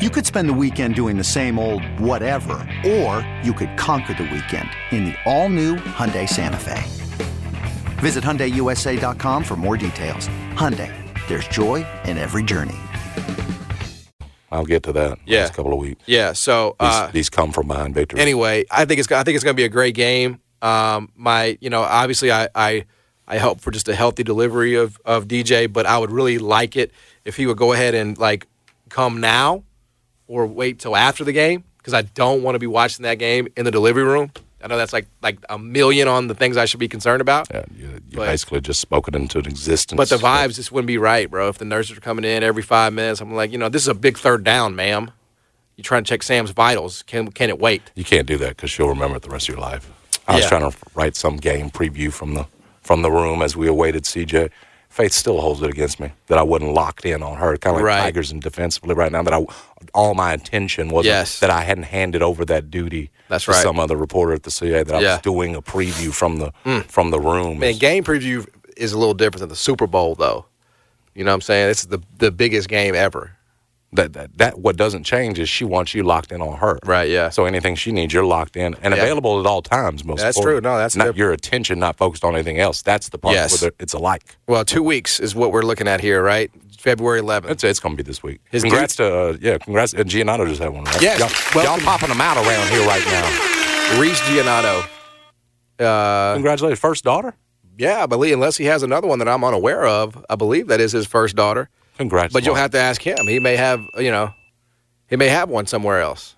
You could spend the weekend doing the same old whatever, or you could conquer the weekend in the all-new Hyundai Santa Fe. Visit HyundaiUSA.com for more details. Hyundai, there's joy in every journey. I'll get to that. Yeah. Next couple of weeks. Yeah. So These, uh, these come from behind victory. anyway, I think it's I think it's going to be a great game. Um, my you know obviously I, I I hope for just a healthy delivery of of DJ, but I would really like it if he would go ahead and like come now or wait till after the game because I don't want to be watching that game in the delivery room. I know that's like like a million on the things I should be concerned about. Yeah, you, you basically just spoken into existence. But the vibes just wouldn't be right, bro. If the nurses are coming in every five minutes, I'm like, you know, this is a big third down, ma'am. You trying to check Sam's vitals? Can can it wait? You can't do that because she'll remember it the rest of your life. I was trying to write some game preview from the from the room as we awaited CJ. Faith still holds it against me that I wasn't locked in on her, kind of like Right. Tigers and defensively right now. That I all my attention was Yes. that I hadn't handed over that duty That's to right. some other reporter at the CA that I Yeah. Mm. was doing a preview from the from the room. Man, game preview is a little different than the Super Bowl, though. You know what I'm saying? This is the the biggest game ever. That, that that what doesn't change is she wants you locked in on her. Right, yeah. So anything she needs, you're locked in and Yeah. available at all times. Most That's importantly. true. No, that's not your attention, not focused on anything else. That's the part Yes. where it's alike. Well, two weeks is what we're looking at here, right? February 11th. It's it's going to be this week. His congrats to uh, yeah, congrats. And Giannato just had one. Right? Yes. y'all, y'all popping them out around here right now. Reese Giannato. Uh, Congratulations, first daughter. yeah, I believe unless he has another one that I'm unaware of, I believe that is his first daughter. Congrats. But you'll have to ask him. He may have, you know, he may have one somewhere else.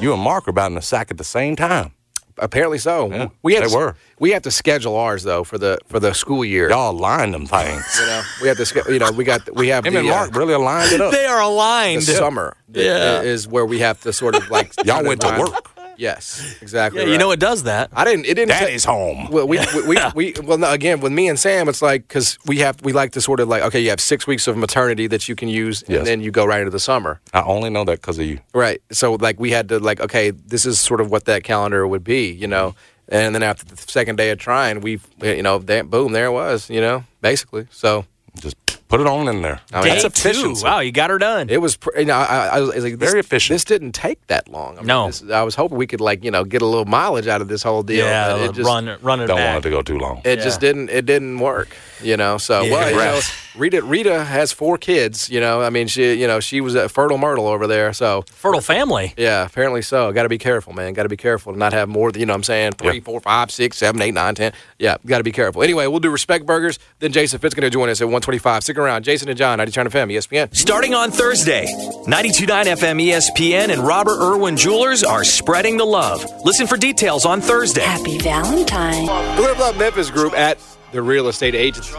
you and Mark are about in the sack at the same time. Apparently so. Yeah, we have they to, were. We have to schedule ours though for the for the school year. Y'all aligned them things. You know, we have to. You know, we got we have Him the, and uh, Mark really aligned it up. They are the aligned. summer that Yeah. is where we have to sort of like Y'all went to work. Yes, exactly. Yeah, you know it does that. I didn't. It didn't. ta- Daddy's home. Well, we, we, we, we well no, again with me and Sam, it's like because we have we like to sort of like okay, you have six weeks of maternity that you can use, Yes. and then you go right into the summer, I only know that because of you. right? So like we had to like okay, this is sort of what that calendar would be, you know. And then after the second day of trying, we you know there, boom, there it was, you know, basically. So Just put it on in there. Oh, I mean, Day that's two. Wow, you got her done. It was, pr- you know, I, I was like, this, Very efficient. This didn't take that long. I mean, No. this- I was hoping we could like, you know, get a little mileage out of this whole deal. yeah, but it just, run run it Don't back. want it to go too long. It just didn't. It didn't work. You know. So Yeah. well, you know, Rita. Rita has four kids. You know. I mean, she. You know, she was a fertile myrtle over there. So Fertile family. yeah, apparently so. Got to be careful, man. Got to be careful to not have more. You know, what I'm saying three, Yeah. four, five, six, seven, eight, nine, ten. Yeah, got to be careful. Anyway, we'll do respect burgers. Then Jason Fitz going to join us at 125. Stick around. Jason and John, 90 Turn FM, ESPN. Starting on Thursday, 92.9 FM ESPN and Robert Irwin Jewelers are spreading the love. Listen for details on Thursday. Happy Valentine. The Live Love Memphis Group at the Real Estate Agency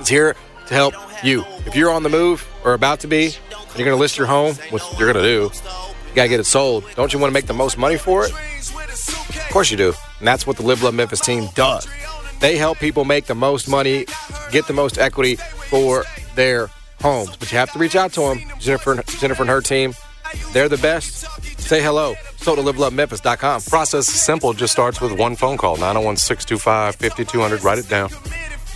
is here to help you. If you're on the move or about to be, and you're going to list your home, which you're going to do, you got to get it sold. Don't you want to make the most money for it? Of course you do. And that's what the Live Love Memphis team does. They help people make the most money, get the most equity for their homes. But you have to reach out to them, Jennifer, Jennifer and her team. They're the best. Say hello. So to livelovememphis.com. Process is simple. Just starts with one phone call 901 625 5200. Write it down.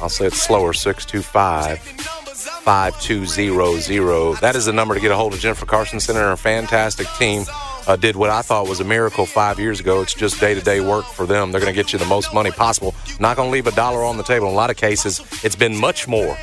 I'll say it slower 625 5200. That is the number to get a hold of Jennifer Carson Center and her fantastic team. Uh, did what I thought was a miracle five years ago. It's just day to day work for them. They're going to get you the most money possible. Not going to leave a dollar on the table. In a lot of cases, it's been much more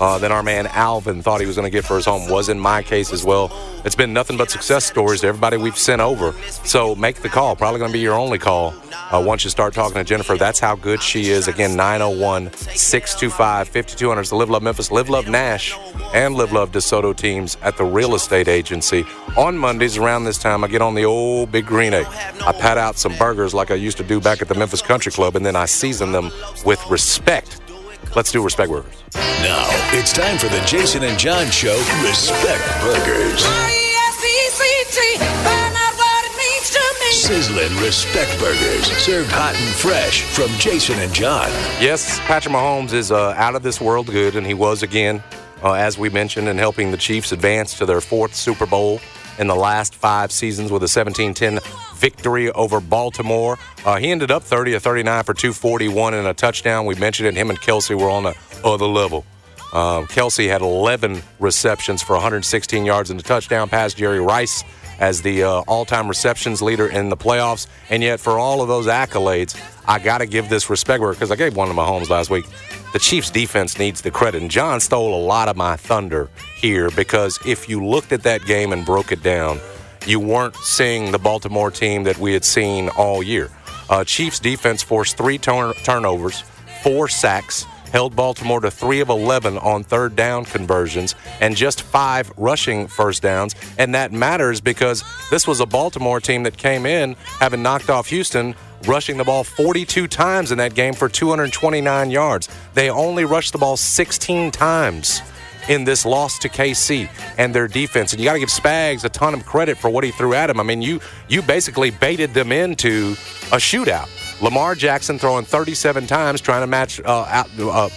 uh, than our man Alvin thought he was going to get for his home. Was in my case as well. It's been nothing but success stories to everybody we've sent over. So make the call. Probably going to be your only call uh, once you start talking to Jennifer. That's how good she is. Again, 901 625 5200 is the Live Love Memphis, Live Love Nash, and Live Love DeSoto teams at the real estate agency. On Mondays around this time, I get on the old Big Green Egg. I pat out some burgers like I used to do back at the Memphis Country Club, and then I season them with respect. Let's do Respect Burgers. Now it's time for the Jason and John Show Respect Burgers. Sizzling Respect Burgers, served hot and fresh from Jason and John. Yes, Patrick Mahomes is uh, out of this world good, and he was again, uh, as we mentioned, in helping the Chiefs advance to their fourth Super Bowl in the last five seasons with a 17-10 victory over Baltimore. Uh, he ended up 30 or 39 for 241 and a touchdown. We mentioned it. Him and Kelce were on the other level. Uh, Kelce had 11 receptions for 116 yards and a touchdown pass. Jerry Rice as the uh, all-time receptions leader in the playoffs. And yet, for all of those accolades, I got to give this respect because I gave one to Mahomes last week. The Chiefs' defense needs the credit, and John stole a lot of my thunder here because if you looked at that game and broke it down, you weren't seeing the Baltimore team that we had seen all year. Uh, Chiefs defense forced three turn- turnovers, four sacks, held Baltimore to 3 of 11 on third down conversions and just five rushing first downs. And that matters because this was a Baltimore team that came in having knocked off Houston, rushing the ball 42 times in that game for 229 yards. They only rushed the ball 16 times in this loss to KC and their defense. And you got to give Spags a ton of credit for what he threw at him. I mean, you you basically baited them into a shootout. Lamar Jackson throwing 37 times, trying to match uh, uh,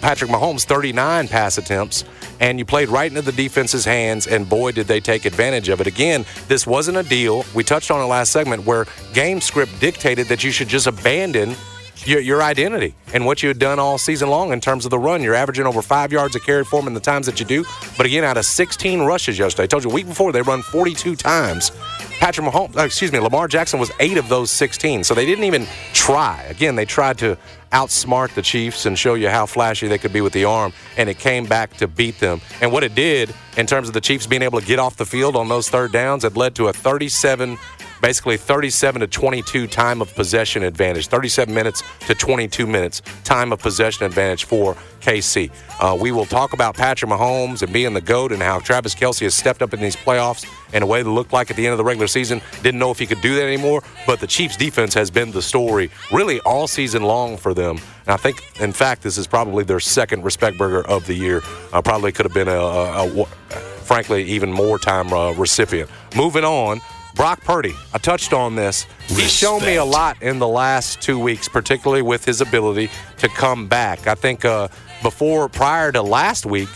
Patrick Mahomes' 39 pass attempts, and you played right into the defense's hands, and boy, did they take advantage of it. Again, this wasn't a deal. We touched on it last segment where game script dictated that you should just abandon your, your, identity and what you had done all season long in terms of the run. You're averaging over five yards a carry for them in the times that you do. But again, out of 16 rushes yesterday, I told you a week before they run 42 times. Patrick Mahomes, uh, excuse me, Lamar Jackson was eight of those 16. So they didn't even try. Again, they tried to outsmart the Chiefs and show you how flashy they could be with the arm, and it came back to beat them. And what it did in terms of the Chiefs being able to get off the field on those third downs, it led to a 37 basically 37 to 22 time of possession advantage, 37 minutes to 22 minutes time of possession advantage for KC. Uh, we will talk about Patrick Mahomes and being the GOAT and how Travis Kelce has stepped up in these playoffs in a way that looked like at the end of the regular season. Didn't know if he could do that anymore, but the Chiefs' defense has been the story really all season long for them. And I think, in fact, this is probably their second respect burger of the year. Uh, probably could have been a, a, a, frankly, even more time uh, recipient. Moving on. Brock Purdy, I touched on this. Respect. He's shown me a lot in the last two weeks, particularly with his ability to come back. I think uh, before, prior to last week,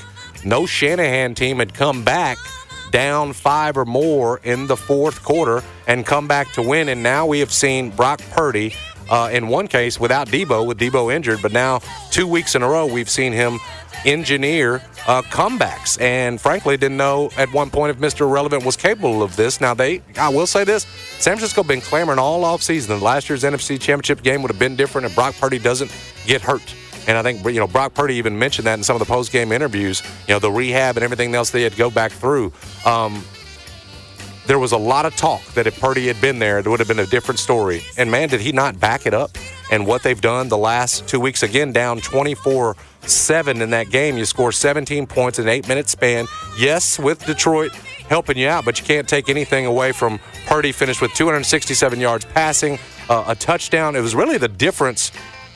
no Shanahan team had come back down five or more in the fourth quarter and come back to win. And now we have seen Brock Purdy, uh, in one case without Debo, with Debo injured, but now two weeks in a row we've seen him engineer uh, comebacks. And frankly, didn't know at one point if Mr. Relevant was capable of this. Now, they, I will say this San Francisco been clamoring all off season. Last year's NFC Championship game would have been different if Brock Purdy doesn't get hurt. And I think you know Brock Purdy even mentioned that in some of the post game interviews. You know the rehab and everything else they had to go back through. Um, there was a lot of talk that if Purdy had been there, it would have been a different story. And man, did he not back it up? And what they've done the last two weeks, again, down 24 7 in that game. You score 17 points in an eight minute span. Yes, with Detroit helping you out, but you can't take anything away from Purdy. Finished with 267 yards passing, uh, a touchdown. It was really the difference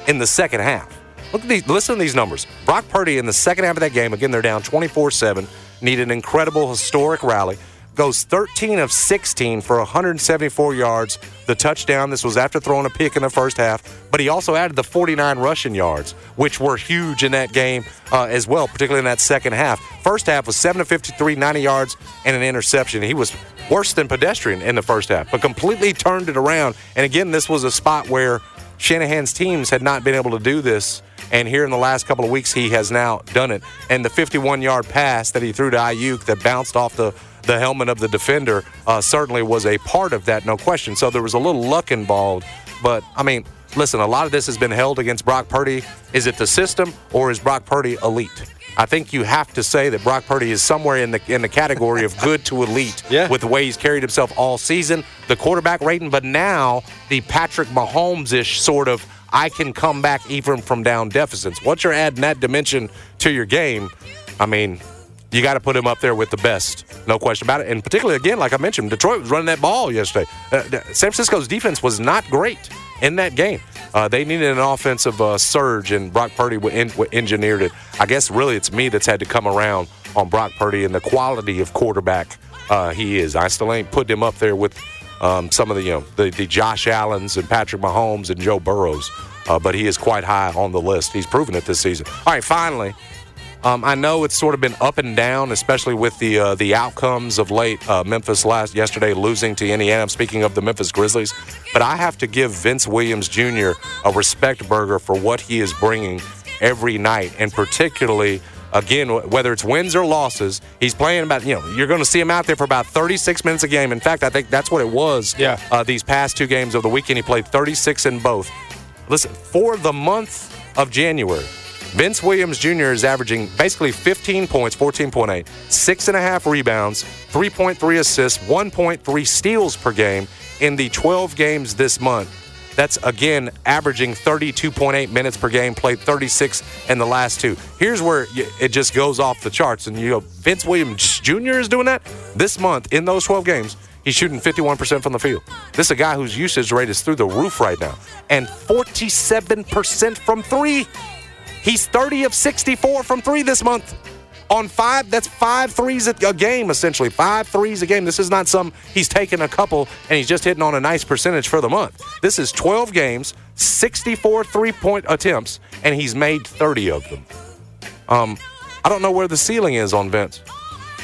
in the second half. Look at these, listen to these numbers. Brock Purdy in the second half of that game, again, they're down 24 7, need an incredible historic rally goes 13 of 16 for 174 yards. The touchdown. This was after throwing a pick in the first half, but he also added the 49 rushing yards, which were huge in that game uh, as well, particularly in that second half. First half was 7 of 53, 90 yards, and an interception. He was worse than pedestrian in the first half, but completely turned it around. And again, this was a spot where Shanahan's teams had not been able to do this. And here in the last couple of weeks, he has now done it. And the 51 yard pass that he threw to Aiyuk that bounced off the the helmet of the defender uh, certainly was a part of that, no question. So there was a little luck involved. But, I mean, listen, a lot of this has been held against Brock Purdy. Is it the system or is Brock Purdy elite? I think you have to say that Brock Purdy is somewhere in the in the category of good to elite yeah. with the way he's carried himself all season, the quarterback rating, but now the Patrick Mahomes ish sort of I can come back even from down deficits. Once you're adding that dimension to your game, I mean, you got to put him up there with the best, no question about it. And particularly, again, like I mentioned, Detroit was running that ball yesterday. Uh, San Francisco's defense was not great in that game. Uh, they needed an offensive uh, surge, and Brock Purdy engineered it. I guess really it's me that's had to come around on Brock Purdy and the quality of quarterback uh, he is. I still ain't put him up there with um, some of the you know the, the Josh Allen's and Patrick Mahomes and Joe Burrows, uh, but he is quite high on the list. He's proven it this season. All right, finally. Um, I know it's sort of been up and down, especially with the uh, the outcomes of late. Uh, Memphis last yesterday losing to Indiana. I'm speaking of the Memphis Grizzlies, but I have to give Vince Williams Jr. a respect burger for what he is bringing every night, and particularly again whether it's wins or losses, he's playing about you know you're going to see him out there for about 36 minutes a game. In fact, I think that's what it was. Yeah. Uh, these past two games of the weekend, he played 36 in both. Listen, for the month of January, Vince Williams Jr. is averaging basically 15 points, 14.8, six and a half rebounds, 3.3 assists, 1.3 steals per game in the 12 games this month. That's again averaging 32.8 minutes per game, played 36 in the last two. Here's where it just goes off the charts. And you go, Vince Williams Jr. is doing that this month in those 12 games. He's shooting 51% from the field. This is a guy whose usage rate is through the roof right now, and 47% from three. He's 30 of 64 from three this month. On five, that's five threes a game, essentially. Five threes a game. This is not some, he's taken a couple and he's just hitting on a nice percentage for the month. This is 12 games, 64 three point attempts, and he's made 30 of them. Um, I don't know where the ceiling is on Vince,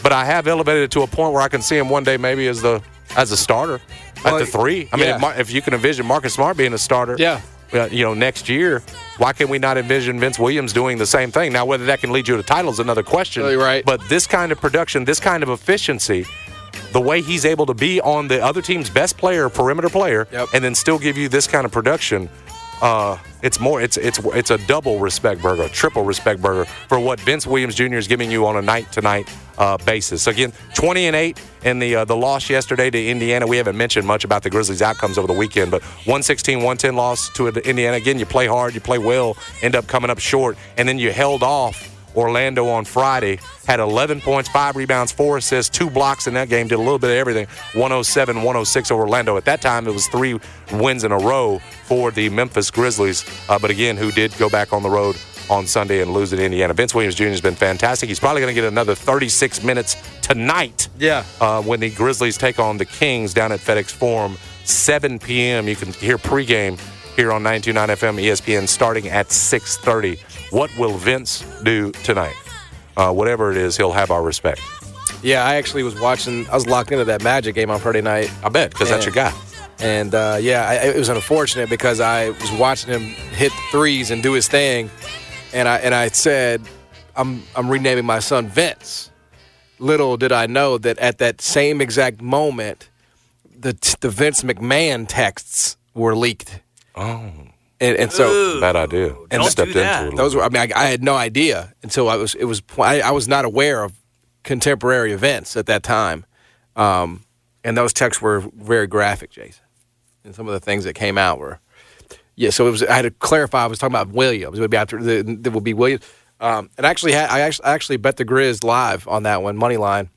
but I have elevated it to a point where I can see him one day maybe as the as a starter Well, at the three. I mean, yeah. if, if you can envision Marcus Smart being a starter, Yeah. Uh, you know, next year, why can we not envision Vince Williams doing the same thing? Now, whether that can lead you to titles is another question. You're right. But this kind of production, this kind of efficiency, the way he's able to be on the other team's best player, perimeter player, Yep. and then still give you this kind of production, uh, it's more. It's it's it's a double respect burger, triple respect burger for what Vince Williams Jr. is giving you on a night to night basis. Again, 20 and eight in the uh, the loss yesterday to Indiana. We haven't mentioned much about the Grizzlies' outcomes over the weekend, but 116-110 loss to Indiana. Again, you play hard, you play well, end up coming up short, and then you held off Orlando on Friday, had 11 points, five rebounds, four assists, two blocks in that game, did a little bit of everything. 107 106 over Orlando. At that time, it was three wins in a row for the Memphis Grizzlies, uh, but again, who did go back on the road on Sunday and lose at Indiana. Vince Williams Jr. has been fantastic. He's probably going to get another 36 minutes tonight Yeah. uh, when the Grizzlies take on the Kings down at FedEx Forum, 7 p.m. You can hear pregame here on 92.9 FM ESPN starting at 6.30. What will Vince do tonight? Uh, whatever it is, he'll have our respect. Yeah, I actually was watching. I was locked into that Magic game on Friday night. I bet, because that's your guy. And uh, yeah, I, it was unfortunate because I was watching him hit threes and do his thing, and I and I said, "I'm I'm renaming my son Vince." Little did I know that at that same exact moment, the the Vince McMahon texts were leaked, Oh, and, and so bad idea. And don't stepped do that. into it. a those little were. I mean, I, I had no idea until I was. It was. I, I was not aware of contemporary events at that time, um, and those texts were very graphic, Jason. And some of the things that came out were, yeah. So it was. I had to clarify. I was talking about Williams. It would be after. The, it would be Williams. Um, and actually, had, I actually, I actually bet the Grizz live on that one, money line.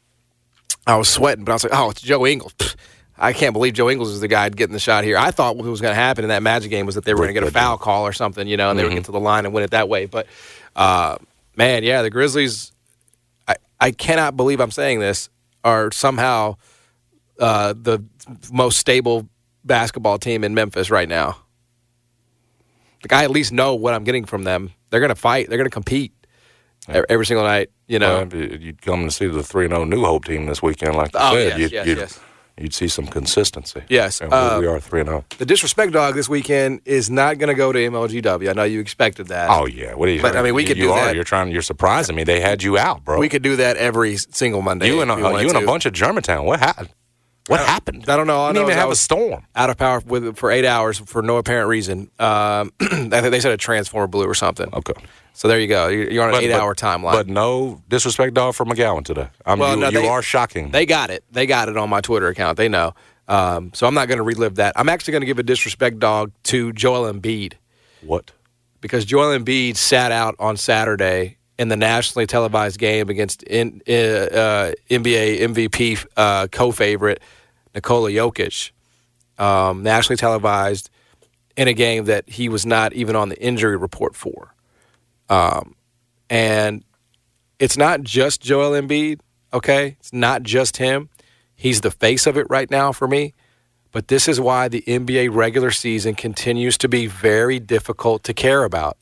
I was sweating, but I was like, oh, it's Joe Ingles. Pfft, I can't believe Joe Ingles is the guy getting the shot here. I thought what was going to happen in that Magic game was that they were going to get a foul call or something, you know, and they would get to the line and win it that way. But uh, man, yeah, the Grizzlies. I, I cannot believe I'm saying this are somehow uh, the most stable basketball team in Memphis right now. Like I at least know what I'm getting from them. They're going to fight. They're going to compete e- every single night. You know. Uh, you'd come and see the 3 0 New Hope team this weekend, like you Oh, said. yes, you'd, yes, you'd, yes. You'd see some consistency. Yes, And we- uh, we are 3 and 0. the disrespect dog this weekend is not going to go to MLGW. I know you expected that. Oh, yeah. What are you But, I mean, we you, could you do are. that. You're trying, you're surprising me. They had you out, bro. We could do that every single Monday. you and, a, you and a bunch of Germantown. What happened? What don't- happened? I don't know. I didn't is even I have a storm. out of power with for eight hours for no apparent reason. Um, I think they said a transformer blew or something. Okay. So there you go. You're on an But- eight-hour timeline. But no disrespect, dog, for McGowan today. I'm, Well, you no, you they- are shocking. They got it. They got it on my Twitter account. They know. Um, so I'm not going to relive that. I'm actually going to give a disrespect dog to Joel Embiid what? because Joel Embiid sat out on Saturday in the nationally televised game against in, uh, uh, NBA MVP uh, co-favorite Nikola Jokic, um, nationally televised in a game that he was not even on the injury report for. Um, and it's not just Joel Embiid, okay? It's not just him. He's the face of it right now for me. But this is why the NBA regular season continues to be very difficult to care about.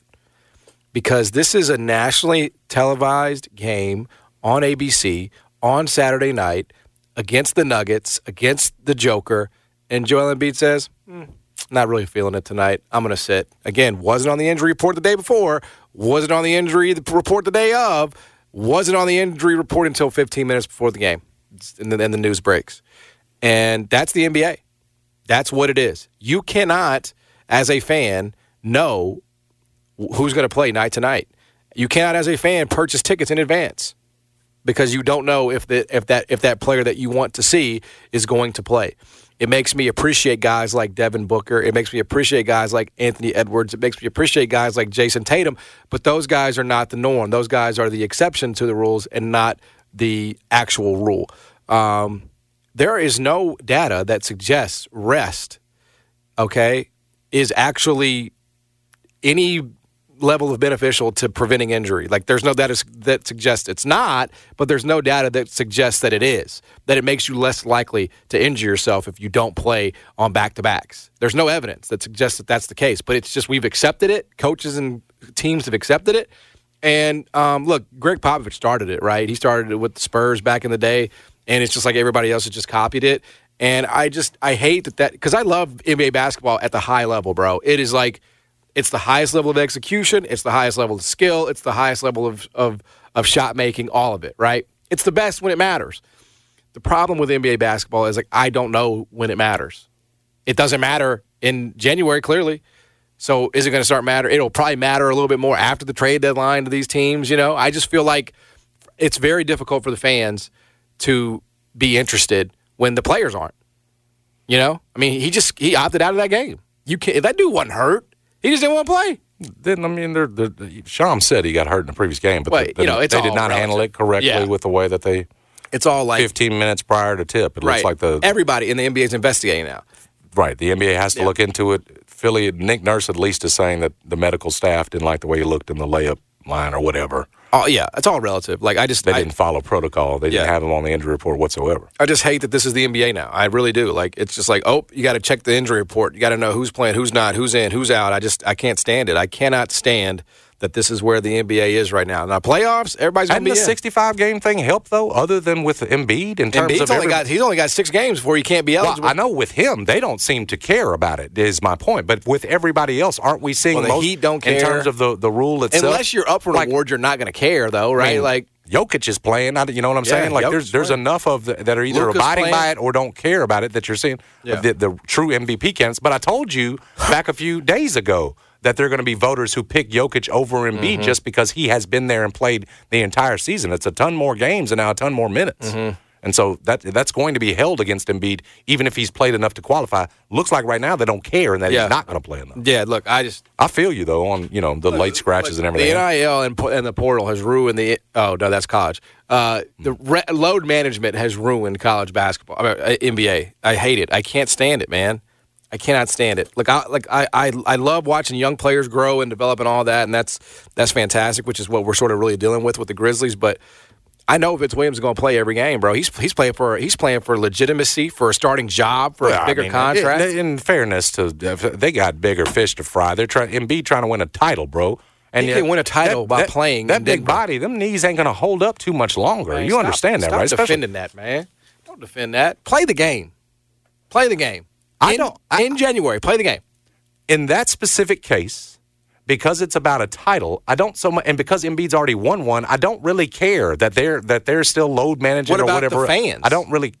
Because this is a nationally televised game on ABC on Saturday night against the Nuggets, against the Joker. And Joel Embiid says, "Hmm, not really feeling it tonight. I'm going to sit. Again, wasn't on the injury report the day before, wasn't on the injury report the day of, wasn't on the injury report until 15 minutes before the game. And then the news breaks. And that's the NBA. That's what it is. You cannot, as a fan, know who's going to play night to night. You cannot, as a fan, purchase tickets in advance because you don't know if the, if that if that player that you want to see is going to play. It makes me appreciate guys like Devin Booker. It makes me appreciate guys like Anthony Edwards. It makes me appreciate guys like Jayson Tatum. But those guys are not the norm. Those guys are the exception to the rules and not the actual rule. Um, there is no data that suggests rest, okay, is actually any level of beneficial to preventing injury. Like there's no data that suggests it's not, but there's no data that suggests that it is. That it makes you less likely to injure yourself if you don't play on back to backs. There's no evidence that suggests that that's the case, but it's just we've accepted it. Coaches and teams have accepted it. And um, look, Gregg Popovich started it, right? He started it with the Spurs back in the day, and it's just like everybody else has just copied it. And I just I hate that that because I love NBA basketball at the high level, bro. It is like it's the highest level of execution, it's the highest level of skill, it's the highest level of of, of shot making, all of it, right? It's the best when it matters. The problem with NBA basketball is like I don't know when it matters. It doesn't matter in January, clearly. So is it going to start matter? It'll probably matter a little bit more after the trade deadline to these teams. You know, I just feel like it's very difficult for the fans to be interested when the players aren't. You know, I mean, he just he opted out of that game. You can't. That dude wasn't hurt. He just didn't want to play. Then I mean, they're, they're, Sham said he got hurt in the previous game, but Wait, the- you know, they did not handle it correctly Yeah. with the way that they It's all like 15 minutes prior to tip. It right. looks like the everybody in the NBA is investigating now. right. The NBA has to Yeah. look into it. Philly Nick Nurse at least is saying that the medical staff didn't like the way he looked in the layup line or whatever. Oh yeah, it's all relative. Like I just They I, didn't follow protocol. They didn't have him on the injury report whatsoever. I just hate that this is the NBA now. I really do. Like it's just like, oh, you got to check the injury report. You got to know who's playing, who's not, who's in, who's out. I just I can't stand it. I cannot stand that this is where the NBA is right now. Now playoffs, everybody's gonna Hadn't be the in. 65 game thing help though, other than with Embiid in terms Embiid's of only every- got he's only got six games before you can't be Well. I know with him, they don't seem to care about it. Is my point. But with everybody else, aren't we seeing Well, the most Heat don't care. in terms of the, the rule itself? Unless you're up for an Like, award, you're not going to care though, I right? mean, like Jokic is playing. You know what I'm Yeah, saying? Like Jokic's there's there's playing. enough of the, that are either abiding by it or don't care about it that you're seeing Yeah. the, the true MVP candidates. But I told you back a few days ago that they're going to be voters who pick Jokic over Embiid Mm-hmm. just because he has been there and played the entire season. It's a ton more games and now a ton more minutes. Mm-hmm. And so that that's going to be held against Embiid, even if he's played enough to qualify. Looks like right now they don't care and that Yeah. he's not going to play enough. yeah, look, I just I feel you though on you know the late scratches and everything. The NIL and, and the portal has ruined the. Oh no, that's college. Uh, the re- load management has ruined college basketball. I mean, uh, NBA. I hate it. I can't stand it, man. I cannot stand it. Like I like I, I I love watching young players grow and develop and all that, and that's that's fantastic. Which is what we're sort of really dealing with with the Grizzlies, but. I know Vince Williams is going to play every game, bro. He's he's playing for he's playing for legitimacy, for a starting job, for Well, a I bigger mean, contract. In, in fairness to, they got bigger fish to fry. They're trying Embiid trying to win a title, bro. And He yet- can win a title by that, playing That big body, them knees ain't going to hold up too much longer. Man, you stop- understand that, stop right? Especially- defending that, man. Don't defend that. Play the game. Play the game. I in, don't- I- in January. Play the game. in that specific case, because it's about a title, I don't so much, and because Embiid's already won one, I don't really care that they're that they're still load managing What or whatever. fans? I don't really.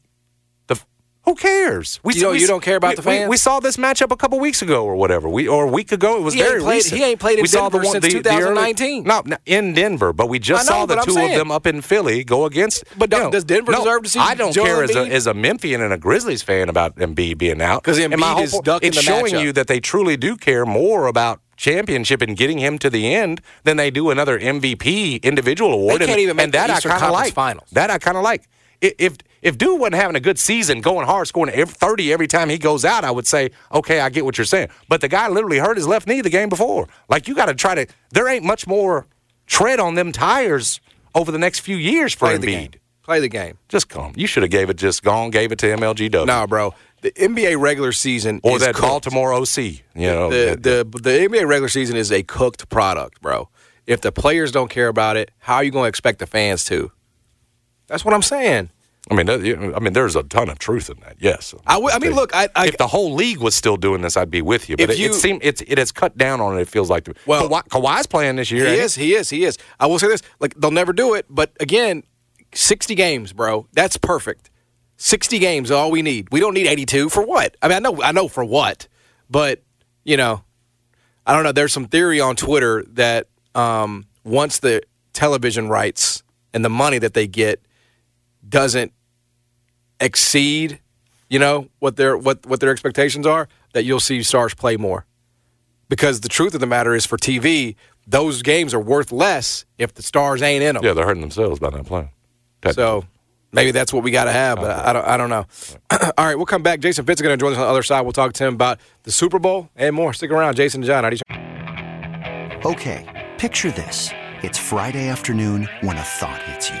Who cares? We You don't- we- you don't care about we- the we- fans? We, saw this matchup a couple weeks ago or whatever. We or a week ago. It was He very played- recent. he ain't played in we saw the Denver one, since the, the early- 2019. no, in Denver, but we just know, saw the two saying- of them up in Philly go against. But don't- know, does Denver no, deserve to see I don't Joel care as a, as a Memphian and a Grizzlies fan about Embiid being out 'Cause And my Embiid is point- ducking It's the showing you that they truly do care more about championship and getting him to the end than they do another MVP individual award. They can't and, even make and the that Eastern I kind of like. Finals. That I kind of like. I- If if Dude wasn't having a good season, going hard, scoring 30 every time he goes out, I would say, okay, I get what you're saying. But the guy literally hurt his left knee the game before. Like you got to try to. There ain't much more tread on them tires over the next few years for Play the Embiid. game. Play the game. Just come. You should have gave it just gone, gave it to MLGW. Nah, bro. The NBA regular season or is that cooked. Baltimore OC. You know, the, the the NBA regular season is a cooked product, bro. If the players don't care about it, how are you going to expect the fans to? That's what I'm saying. I mean, I mean, there's a ton of truth in that. Yes, I w- I mean, look, I, I if the whole league was still doing this, I'd be with you. But it, you- it seems it's it has cut down on it. It feels like. Well- Kawhi, Kawhi's playing this year. he is, he is, he is. I will say this: like they'll never do it, but again, 60 games, bro. That's perfect. 60 games, all we need. We don't need 82 for what? I mean, I know, I know for what, but you know, I don't know. There's some theory on Twitter that um, once the television rights and the money that they get doesn't exceed, you know, what their what what their expectations are, that you'll see stars play more. Because the truth of the matter is, for TV, those games are worth less if the stars ain't in them. Yeah, they're hurting themselves by not playing. So maybe that's what we got to have, but I, I don't. I don't know. All right, we'll come back. Jason Fitz is going to join us on the other side. We'll talk to him about the Super Bowl and more. Stick around, Jason and John. 90 Okay, picture this. It's Friday afternoon when a thought hits you.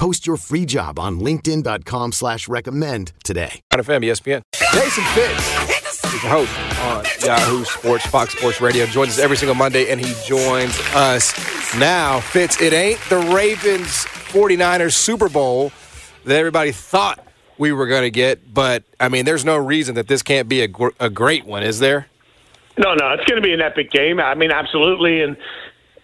Post your free job on linkedin.com slash recommend today. FM, ESPN. Jason Fitz is the host on Yahoo Sports, Fox Sports Radio. Joins us every single Monday, and he joins us now. Fitz, it ain't the Ravens 49ers Super Bowl that everybody thought we were going to get, but, I mean, there's no reason that this can't be a, gr- a great one, is there? No, no, it's going to be an epic game. I mean, absolutely. And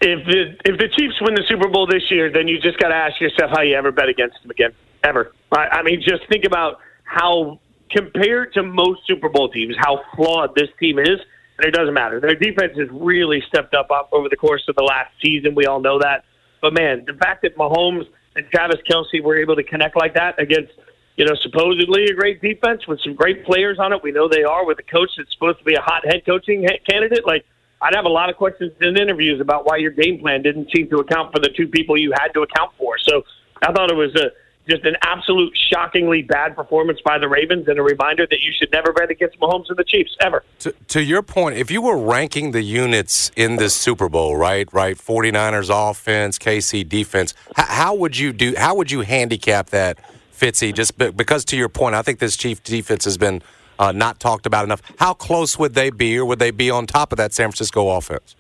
if the if the Chiefs win the Super Bowl this year, then you just got to ask yourself how you ever bet against them again, ever. I, I mean, just think about how compared to most Super Bowl teams, how flawed this team is. And it doesn't matter. Their defense has really stepped up, over the course of the last season. We all know that. But man, the fact that Mahomes and Travis Kelce were able to connect like that against you know, supposedly a great defense with some great players on it. We know they are with a coach that's supposed to be a hot head coaching candidate. Like, I'd have a lot of questions in interviews about why your game plan didn't seem to account for the two people you had to account for. So I thought it was a just an absolute shockingly bad performance by the Ravens and a reminder that you should never bet against Mahomes and the Chiefs ever. To, to your point, if you were ranking the units in this Super Bowl, right, right, 49ers offense, KC defense, how, how would you do? How would you handicap that, Fitzy? Just be, because to your point, I think this Chief defense has been uh, not talked about enough. How close would they be, or would they be on top of that San Francisco offense?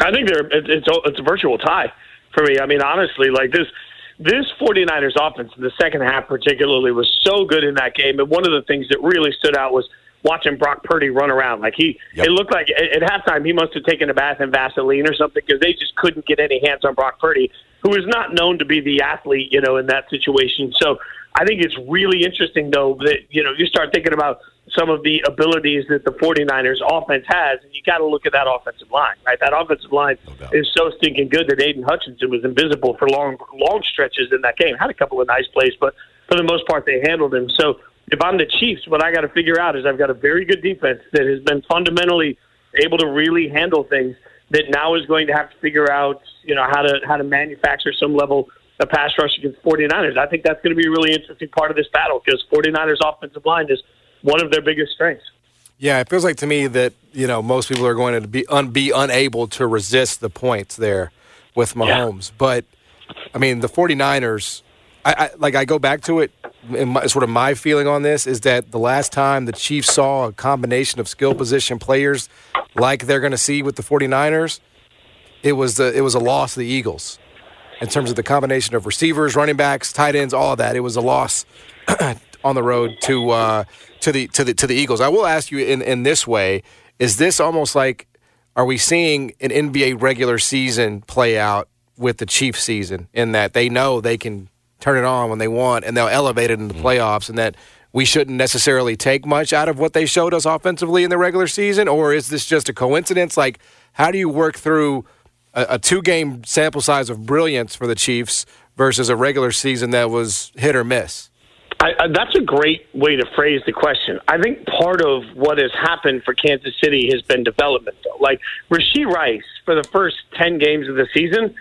I think they're it's it's a virtual tie for me. I mean, honestly, like this this 49ers offense in the second half particularly was so good in that game. And one of the things that really stood out was watching Brock Purdy run around. Like he, Yep. it looked like at at halftime he must have taken a bath in Vaseline or something because they just couldn't get any hands on Brock Purdy, who is not known to be the athlete, you know, in that situation. So I think it's really interesting, though, that, you know, you start thinking about some of the abilities that the 49ers offense has, and you got to look at that offensive line, right? That offensive line no is so stinking good that Aidan Hutchinson was invisible for long, long stretches in that game. Had a couple of nice plays, but for the most part, they handled him. So if I'm the Chiefs, what I got to figure out is I've got a very good defense that has been fundamentally able to really handle things. That now is going to have to figure out, you know, how to how to manufacture some level of pass rush against 49ers. I think that's going to be a really interesting part of this battle because 49ers offensive line is one of their biggest strengths. Yeah, it feels like to me that you know most people are going to be un, be unable to resist the points there with Mahomes. Yeah. But I mean, the 49ers, I, I, like I go back to it. My, sort of my feeling on this is that the last time the Chiefs saw a combination of skill position players like they're going to see with the 49ers, it was the, it was a loss to the Eagles in terms of the combination of receivers, running backs, tight ends, all of that. It was a loss on the road to uh, to the to the to the Eagles. I will ask you in in this way: Is this almost like are we seeing an NBA regular season play out with the Chiefs season in that they know they can turn it on when they want and they'll elevate it in the mm-hmm. playoffs and that we shouldn't necessarily take much out of what they showed us offensively in the regular season or is this just a coincidence like how do you work through a, a two game sample size of brilliance for the Chiefs versus a regular season that was hit or miss I, that's a great way to phrase the question. I think part of what has happened for Kansas City has been development, though. Like Rashee Rice, for the first 10 games of the season,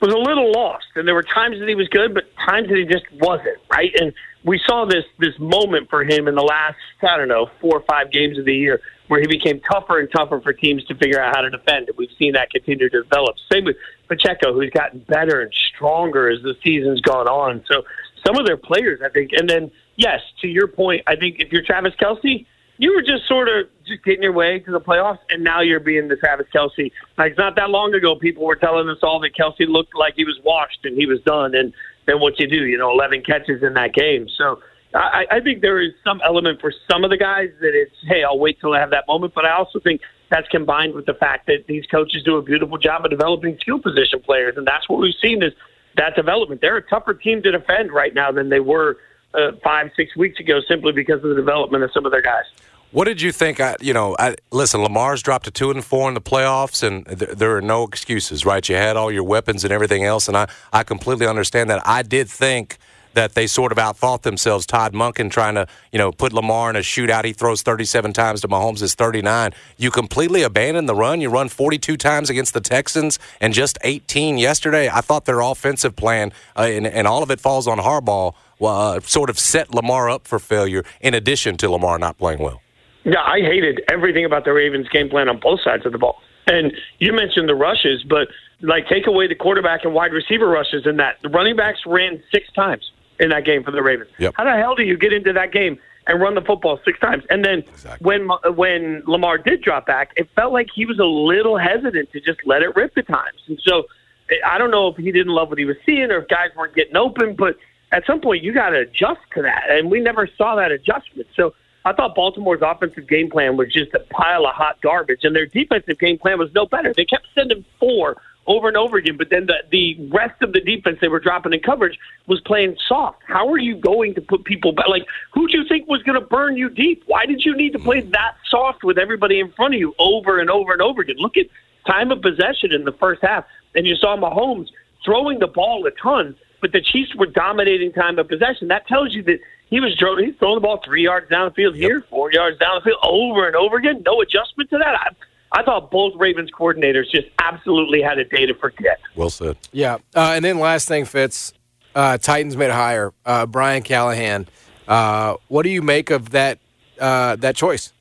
was a little lost. And there were times that he was good, but times that he just wasn't, right? And we saw this this moment for him in the last, I don't know, four or five games of the year where he became tougher and tougher for teams to figure out how to defend. And we've seen that continue to develop. Same with Pacheco, who's gotten better and stronger as the season's gone on. So some of their players, I think. And then, yes, to your point, I think if you're Travis Kelce, you were just sort of just getting your way to the playoffs, and now you're being the Travis Kelce. Like it's not that long ago, people were telling us all that Kelce looked like he was washed and he was done, and then what you do, you know, 11 catches in that game. So I, I think there is some element for some of the guys that it's, hey, I'll wait till I have that moment. But I also think that's combined with the fact that these coaches do a beautiful job of developing skill position players, and that's what we've seen is that development. They're a tougher team to defend right now than they were uh, five, six weeks ago, simply because of the development of some of their guys. What did you think? I, you know, I, listen, Lamar's dropped to two and four in the playoffs, and th- there are no excuses, right? You had all your weapons and everything else, and I, I completely understand that. I did think that they sort of outthought themselves. Todd Monken trying to, you know, put Lamar in a shootout. He throws 37 times to Mahomes' is 39. You completely abandon the run. You run 42 times against the Texans and just 18 yesterday. I thought their offensive plan, uh, and, and, all of it falls on Harbaugh, uh, sort of set Lamar up for failure in addition to Lamar not playing well. Yeah, I hated everything about the Ravens' game plan on both sides of the ball. And you mentioned the rushes, but like take away the quarterback and wide receiver rushes in that. The running backs ran six times in that game for the Ravens. Yep. How the hell do you get into that game and run the football six times? And then exactly. when when Lamar did drop back, it felt like he was a little hesitant to just let it rip at times. And so eh, I don't know if he didn't love what he was seeing or if guys weren't getting open, but at some point you got to adjust to that, and we never saw that adjustment. So. I thought Baltimore's offensive game plan was just a pile of hot garbage, and their defensive game plan was no better. They kept sending four over and over again. But then the, the rest of the defense they were dropping in coverage was playing soft. How are you going to put people back? Like, who do you think was going to burn you deep? Why did you need to play that soft with everybody in front of you over and over and over again? Look at time of possession in the first half, and you saw Mahomes throwing the ball a ton, but the Chiefs were dominating time of possession. That tells you that he was throwing, he's throwing the ball three yards down the field here, four yards down the field, over and over again. No adjustment to that. I, I thought both Ravens coordinators just absolutely had a day to forget. Well said. Yeah. Uh, and then last thing, Fitz, uh, Titans made a hire, uh, Brian Callahan. Uh, what do you make of that uh, that choice?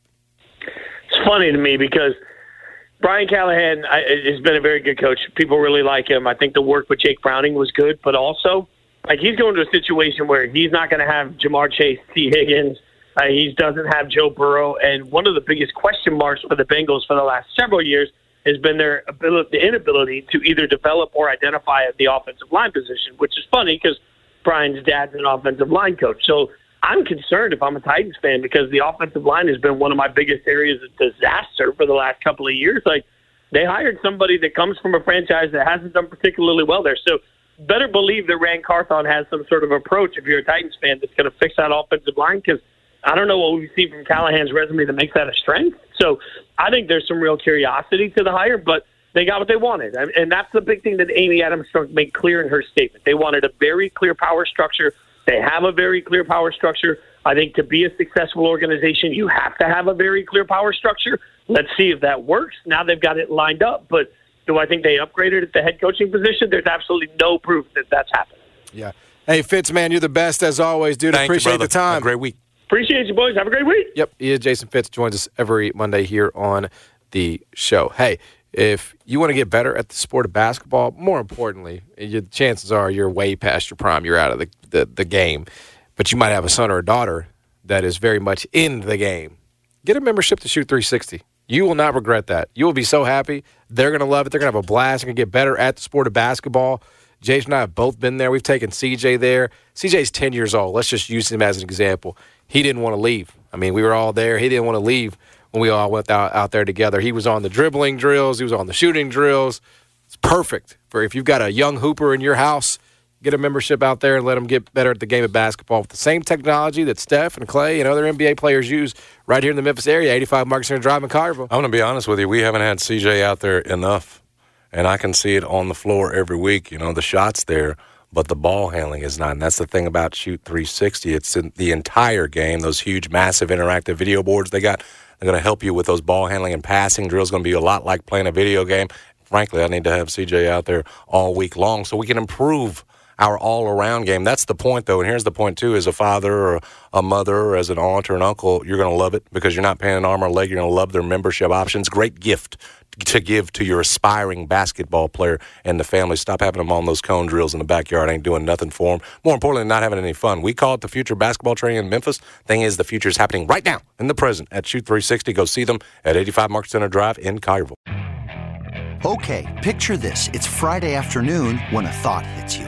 It's funny to me because Brian Callahan I, has been a very good coach. People really like him. I think the work with Jake Browning was good, but also like he's going to a situation where he's not going to have Ja'Marr Chase, Tee Higgins – uh, he doesn't have Joe Burrow, and one of the biggest question marks for the Bengals for the last several years has been their ability, the inability to either develop or identify at the offensive line position, which is funny because Brian's dad's an offensive line coach. So I'm concerned if I'm a Titans fan because the offensive line has been one of my biggest areas of disaster for the last couple of years. Like they hired somebody that comes from a franchise that hasn't done particularly well there. So better believe that Ran Carthon has some sort of approach, if you're a Titans fan, that's going to fix that offensive line because I don't know what we've seen from Callahan's resume that makes that a strength. So I think there's some real curiosity to the hire, but they got what they wanted. And that's the big thing that Amy Adams made clear in her statement. They wanted a very clear power structure. They have a very clear power structure. I think to be a successful organization, you have to have a very clear power structure. Let's see if that works. Now they've got it lined up, but do I think they upgraded at the head coaching position? There's absolutely no proof that that's happened. Yeah. Hey, Fitz, man, you're the best as always, dude. Thank Appreciate you, the time. great week. Appreciate you, boys. Have a great week. Yep, he is Jason Fitz. Joins us every Monday here on the show. Hey, if you want to get better at the sport of basketball, more importantly, your chances are you're way past your prime. You're out of the, the, the game. But you might have a son or a daughter that is very much in the game. Get a membership to Shoot 360. You will not regret that. You will be so happy. They're going to love it. They're going to have a blast. They're going to get better at the sport of basketball. Jason and I have both been there. We've taken CJ there. CJ's 10 years old. Let's just use him as an example. He didn't want to leave. I mean, we were all there. He didn't want to leave when we all went out, out there together. He was on the dribbling drills, he was on the shooting drills. It's perfect for if you've got a young hooper in your house get a membership out there and let them get better at the game of basketball with the same technology that Steph and Clay and other NBA players use right here in the Memphis area, 85 Market Center Drive in Collierville. I'm going to be honest with you. We haven't had CJ out there enough, and I can see it on the floor every week. You know, the shots there, but the ball handling is not. And that's the thing about Shoot 360. It's in the entire game, those huge, massive interactive video boards they got. They're going to help you with those ball handling and passing drills. Going to be a lot like playing a video game. Frankly, I need to have CJ out there all week long so we can improve – our all around game. That's the point, though. And here's the point, too as a father or a mother or as an aunt or an uncle, you're going to love it because you're not paying an arm or a leg. You're going to love their membership options. Great gift to give to your aspiring basketball player and the family. Stop having them on those cone drills in the backyard. Ain't doing nothing for them. More importantly, not having any fun. We call it the future basketball training in Memphis. Thing is, the future is happening right now in the present at Shoot 360. Go see them at 85 Market Center Drive in Collierville. Okay, picture this. It's Friday afternoon when a thought hits you.